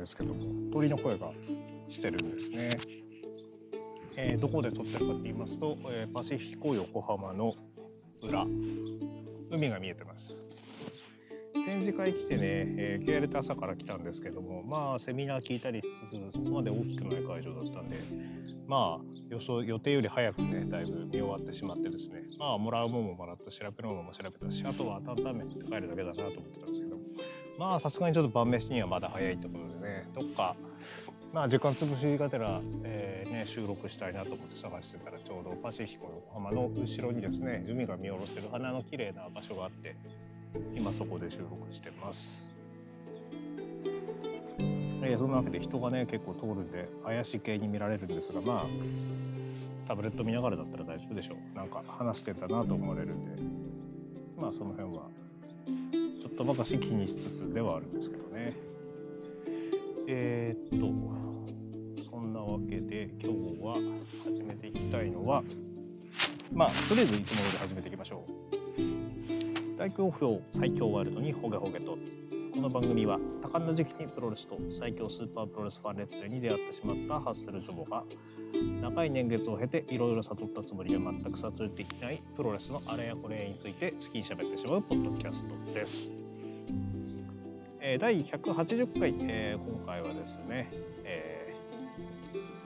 ですけども鳥の声がしてるんですね。えー、どこで撮ってるかって言いますと、えー、パシフィコ横浜の裏海が見えてます。展示会来てね、えー、ケアレ朝から来たんですけども、まあ、セミナー聞いたりしつつ、そこまで大きくない会場だったんで、まあ、予想予定より早くね、だいぶ見終わってしまってですね、まあ、もらうもんももらった、調べるものも調べたし、あとは担々麺って帰るだけだなと思ってたんですけど、まあ、さすがにちょっと晩飯にはまだ早いところでね、どっか、まあ、時間潰しがてら、えーね、収録したいなと思って探してたらちょうどパシフィコ横浜の後ろにですね海が見下ろせる花の綺麗な場所があって今そこで収録してます。えー、そんなわけで人がね結構通るんで怪しい系に見られるんですがまあタブレット見ながらだったら大丈夫でしょう。なんか話してたなと思われるんで。まあその辺はちょっとばかし気にしつつではあるんですけどね。えー、っとそんなわけで今日は始めていきたいのはまあとりあえずいつも通り始めていきましょう。大好評最強ワールドにホゲホゲと。この番組は多感な時期にプロレスと最強スーパープロレスファン列伝に出会ってしまったハッスルジョボが長い年月を経ていろいろ悟ったつもりで全く悟れていないプロレスのあれやこれについて好きに喋ってしまうポッドキャストです。えー、第180回、えー、今回はですね、え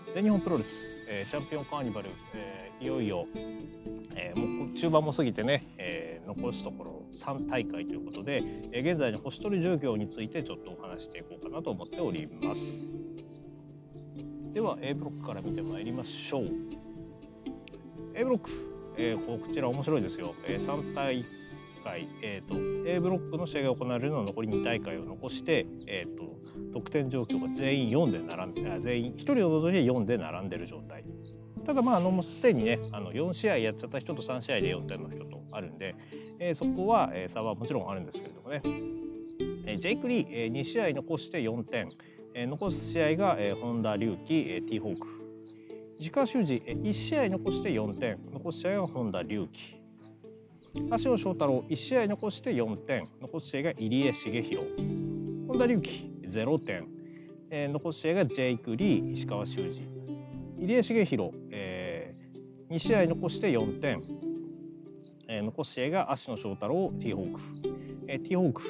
ー、全日本プロレス、えー、チャンピオンカーニバル、えー、いよいよ、えー、もう中盤も過ぎてね、えー、残すところ3大会ということで、え現在の星取り状況についてちょっとお話していこうかなと思っております。では A ブロックから見てまいりましょう。A ブロック、えー、こちら面白いですよ。えー、3大会、えーと、A ブロックの試合が行われるのは残り2大会を残して、えーと、得点状況が全員4で並んで全員1人を除いて4で並んでる状態。ただまああのもうすでにねあの4試合やっちゃった人と3試合で4点の人とあるんで、えー、そこは、えー、差はもちろんあるんですけれどもね、えー、ジェイク・リー、えー、2試合残して4点、えー、残す試合が、えー、本田隆起、えー、ティーホーク石川修司、えー、1試合残して4点。残す試合が本田隆起足尾翔太郎1試合残して4点。残す試合が入江茂弘本田隆起0点、えー、残す試合がジェイク・リー石川修司。入江茂弘、えー、2試合残して4点。えー、残す試合が芦野翔太郎ティーホーク、えー、ティーホーク、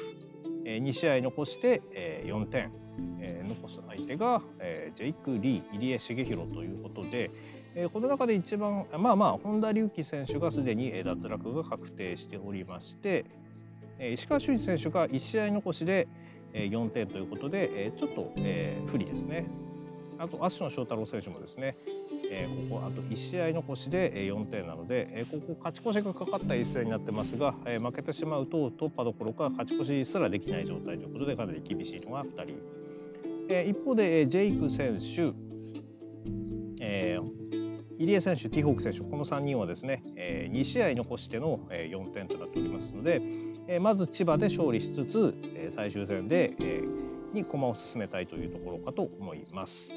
えー、2試合残して、えー、4点、えー、残す相手が、えー、ジェイク・リー入江茂弘ということで、えー、この中で一番まあまあ本田隆起選手がすでに脱落が確定しておりまして、えー、石川修司選手が1試合残しで4点ということで、えー、ちょっと、えー、不利ですね。あと芦野翔太郎選手もですね、えー、ここあと1試合残しで4点なので、えー、ここ勝ち越しがかかった一戦になってますが、えー、負けてしまうと突破どころか勝ち越しすらできない状態ということでかなり厳しいのが2人、えー、一方で、えー、ジェイク選手、えー、入江選手、ティーホーク選手この3人はですね、えー、2試合残しての4点となっておりますので、えー、まず千葉で勝利しつつ、えー、最終戦で、えー、に駒を進めたいというところかと思います。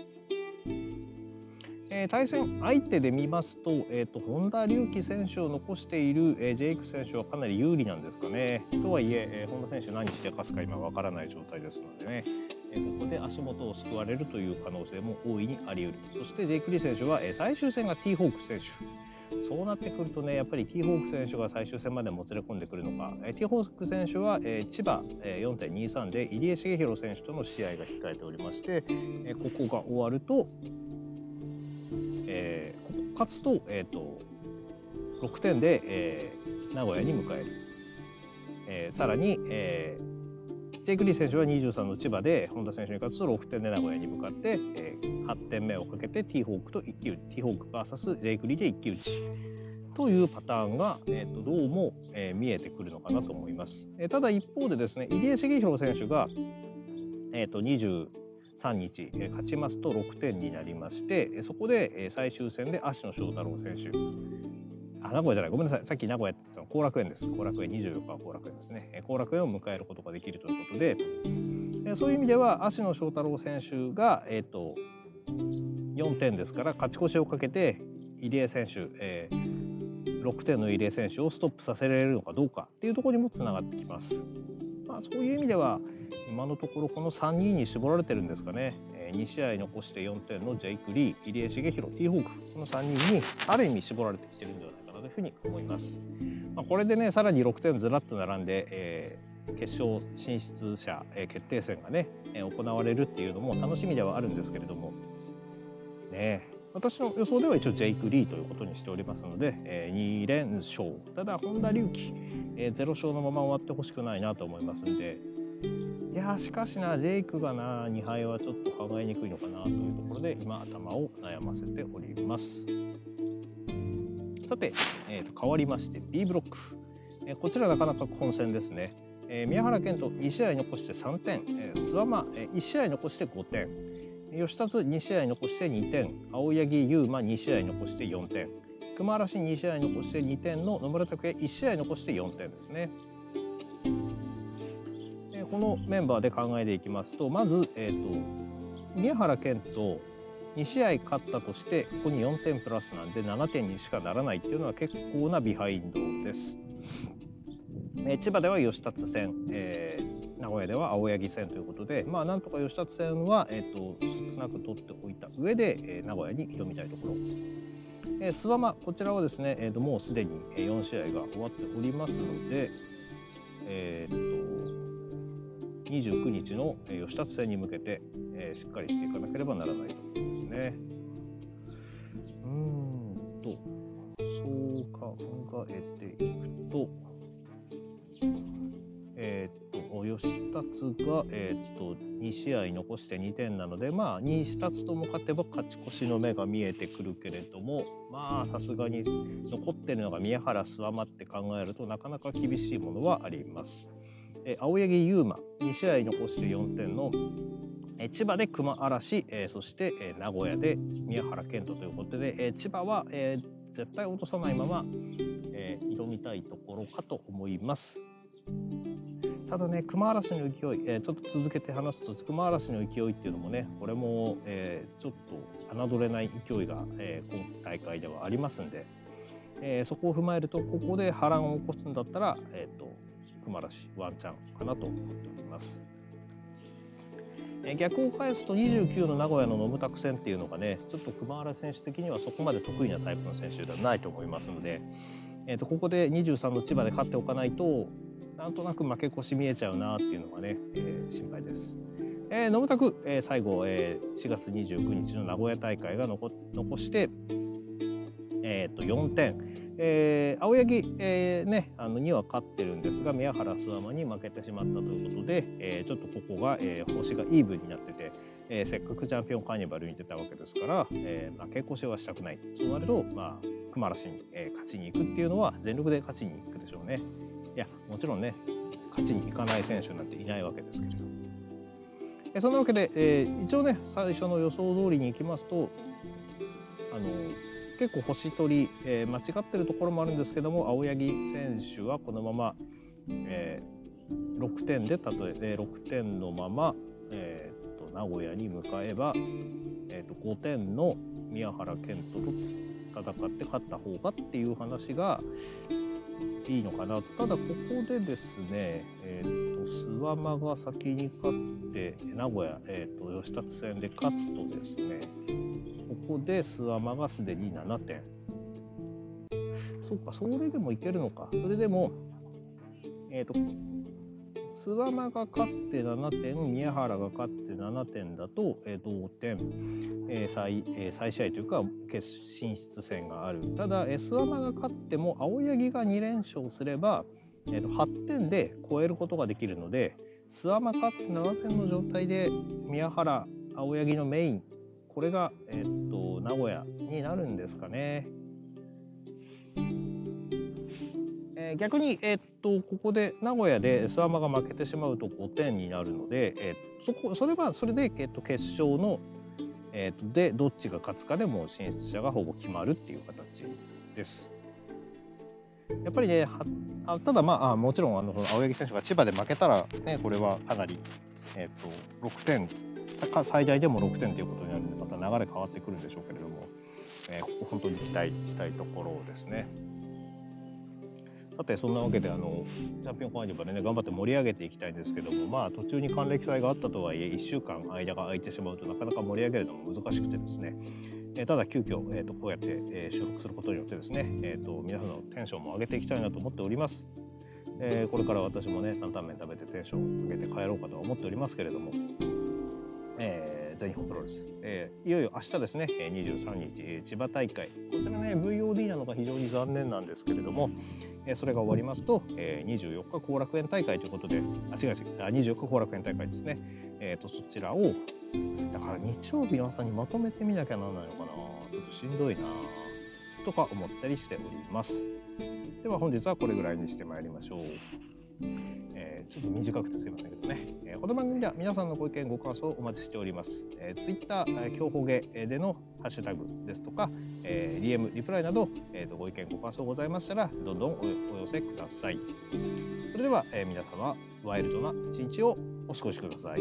えー、対戦相手で見ますと,、えーと、本田隆起選手を残している、えー、ジェイク選手はかなり有利なんですかね。とはいええー、本田選手何してかすか今わからない状態ですのでね、えー、ここで足元をすくわれるという可能性も大いにあり得る。そしてジェイク・リー選手は、え、最終戦がティーホーク選手。そうなってくるとね、やっぱりティーホーク選手が最終戦までもつれ込んでくるのか、えー、ティーホーク選手は、えー、千葉、えー、4.23で入江茂弘選手との試合が控えておりまして、えー、ここが終わると、えー、勝つと,、えーと、6点で、えー、名古屋に迎える、えー、さらに、えー、ジェイク・リー選手は23の千葉で本田選手に勝つと6点で名古屋に向かって、8点目をかけてティーホークと一騎打ち。ティーホーク VS ジェイク・リーで一騎打ち。というパターンが、えーと、どうも、え、見えてくるのかなと思います。え、ただ一方でですね入江茂弘選手が、えーと、23日、え勝ちますと6点になりましてそこで、え最終戦で芦野翔太郎選手。あ名古屋じゃない。ごめんなさい。さっき名古屋って言ったの後楽園です。後楽園24日は後楽園ですね。後楽園を迎えることができるということでそういう意味では芦野翔太郎選手が、えーと、4点ですから勝ち越しをかけて入江選手、えー、6点の入江選手をストップさせられるのかどうかっていうところにもつながってきます。まあ、そういう意味では今のところこの3人に絞られてるんですかね、え2試合残して4点のジェイク・リー入江茂弘ティーホークこの3人にある意味絞られてきてるんではないかなというふうに思います。まあ、これでねさらに6点ずらっと並んで、え、決勝進出者、え、決定戦がね、え、行われるっていうのも楽しみではあるんですけれども。ね私の予想では一応ジェイク・リーということにしておりますので、え、2連勝。ただ本田隆起、え、0勝のまま終わってほしくないなと思いますんで。いやしかしなジェイクがな2敗はちょっと考えにくいのかなというところで今頭を悩ませております。さて、えー、と変わりまして B ブロック、え、こちらなかなか混戦ですね、えー、宮原健人2試合残して3点、えー、諏訪間、えー、1試合残して5点吉達2試合残して2点青柳優馬2試合残して4点熊嵐2試合残して2点の野村拓也1試合残して4点ですね。このメンバーで考えていきますとまず、えーと、宮原健と2試合勝ったとしてここに4点プラスなんで7点にしかならないっていうのは結構なビハインドです。え、千葉では吉達戦、えー、名古屋では青柳戦ということで、まあ、なんとか吉達戦は、えーと、とつなく取っておいた上で、えー、名古屋に挑みたいところ。えー、諏訪間こちらはですね、えーと、もうすでに4試合が終わっておりますので、えーと29日の吉達戦に向けて、えー、しっかりしていかなければならないところですね。うんとそう考えていくと吉達が、えー、と2試合残して2点なのでまあ2つとも勝てば勝ち越しの目が見えてくるけれどもまあさすがに残ってるのが宮原諏訪間って考えるとなかなか厳しいものはあります。え青柳優馬2試合残して4点の千葉で熊嵐、えそして、え名古屋で宮原健人ということで、え千葉は、え絶対落とさないまま、え挑みたいところかと思います。ただね、熊嵐の勢い、えちょっと続けて話すと、熊嵐の勢いっていうのもね、これも、えちょっと侮れない勢いが、え今大会ではありますんで、えそこを踏まえると、ここで波乱を起こすんだったら、えーと熊嵐ワンチャンかなと思っております。逆を返すと29の名古屋のノムタク戦っていうのがねちょっと熊原選手的にはそこまで得意なタイプの選手ではないと思いますので、えー、とここで23の千葉で勝っておかないとなんとなく負け越し見えちゃうなっていうのがね、えー、心配です。えー、ノムタク、えー、最後、えー、4月29日の名古屋大会が残残して、えー、と4点。えー、青柳、えー、ね、あのには勝ってるんですが宮原諏訪間に負けてしまったということで、えー、ちょっとここが、えー、星がイーブンになってて、えー、せっかくチャンピオンカーニバルに出たわけですから、えー、負け越しはしたくないそうなると、まあ、熊嵐に、えー、勝ちに行くっていうのは全力で勝ちに行くでしょうね。もちろんね勝ちに行かない選手なんていないわけですけれど。えそんなわけで、えー、一応ね最初の予想通りにいきますとあの結構星取り、えー、間違ってるところもあるんですけども青柳選手はこのまま、えー、6点で例え6点のまま、えーと、名古屋に向かえば、えーと、5点の宮原健人と戦って勝った方がっていう話がいいのかなただここでですね、えーと、諏訪間が先に勝って名古屋、えー、と吉立戦で勝つとですねここで諏訪間がすでに7点。そっか、それでもいけるのか。それでも、えっ、ー、と、諏訪間が勝って7点、宮原が勝って7点だと、えー、同点、えー再えー、再試合というか決進出戦がある。ただ、えー、諏訪間が勝っても青柳が2連勝すれば、えーと、8点で超えることができるので、諏訪間勝って7点の状態で宮原、青柳のメインこれが、えっと、名古屋になるんですかね。逆に、えっと、ここで名古屋で諏訪間が負けてしまうと5点になるので、えー、そこそれはそれで、えっと、決勝の、えっと、でどっちが勝つかでも進出者がほぼ決まるっていう形です。やっぱりね、あただまあ、もちろんあの青柳選手が千葉で負けたら、ね、これはかなり、えっと、6点最大でも6点ということになるのでまた流れ変わってくるんでしょうけれども、えー、ここ本当に期待したいところですね。さてそんなわけであのチャンピオンカーニバルね頑張って盛り上げていきたいんですけどもまあ途中に還暦祭があったとはいえ1週間間が空いてしまうとなかなか盛り上げるのも難しくてですねえただ急遽、えーと、こうやって、えー、収録することによってですね、えーと、皆さんのテンションも上げていきたいなと思っております。えー、これから私もね担々麺食べてテンション上げて帰ろうかとは思っておりますけれども、全日本プロレス、えー、いよいよ明日ですね。23日、千葉大会。こちらね VOD なのが非常に残念なんですけれども、えー、それが終わりますと、えー、24日後楽園大会ということであ違います。あ24日後楽園大会ですね、えーと、そちらをだから日曜日の朝にまとめてみなきゃならないのかな。ちょっとしんどいなとか思ったりしております。では本日はこれぐらいにしてまいりましょう。ちょっと短くてすいませんけどね、えー、この番組では皆さんのご意見ご感想をお待ちしております、えー、Twitter 強報げでのハッシュタグですとか、えー、DM リプライなど、えー、とご意見ご感想ございましたらどんどんお寄せください。それでは、えー、皆様ワイルドな一日をお過ごしください。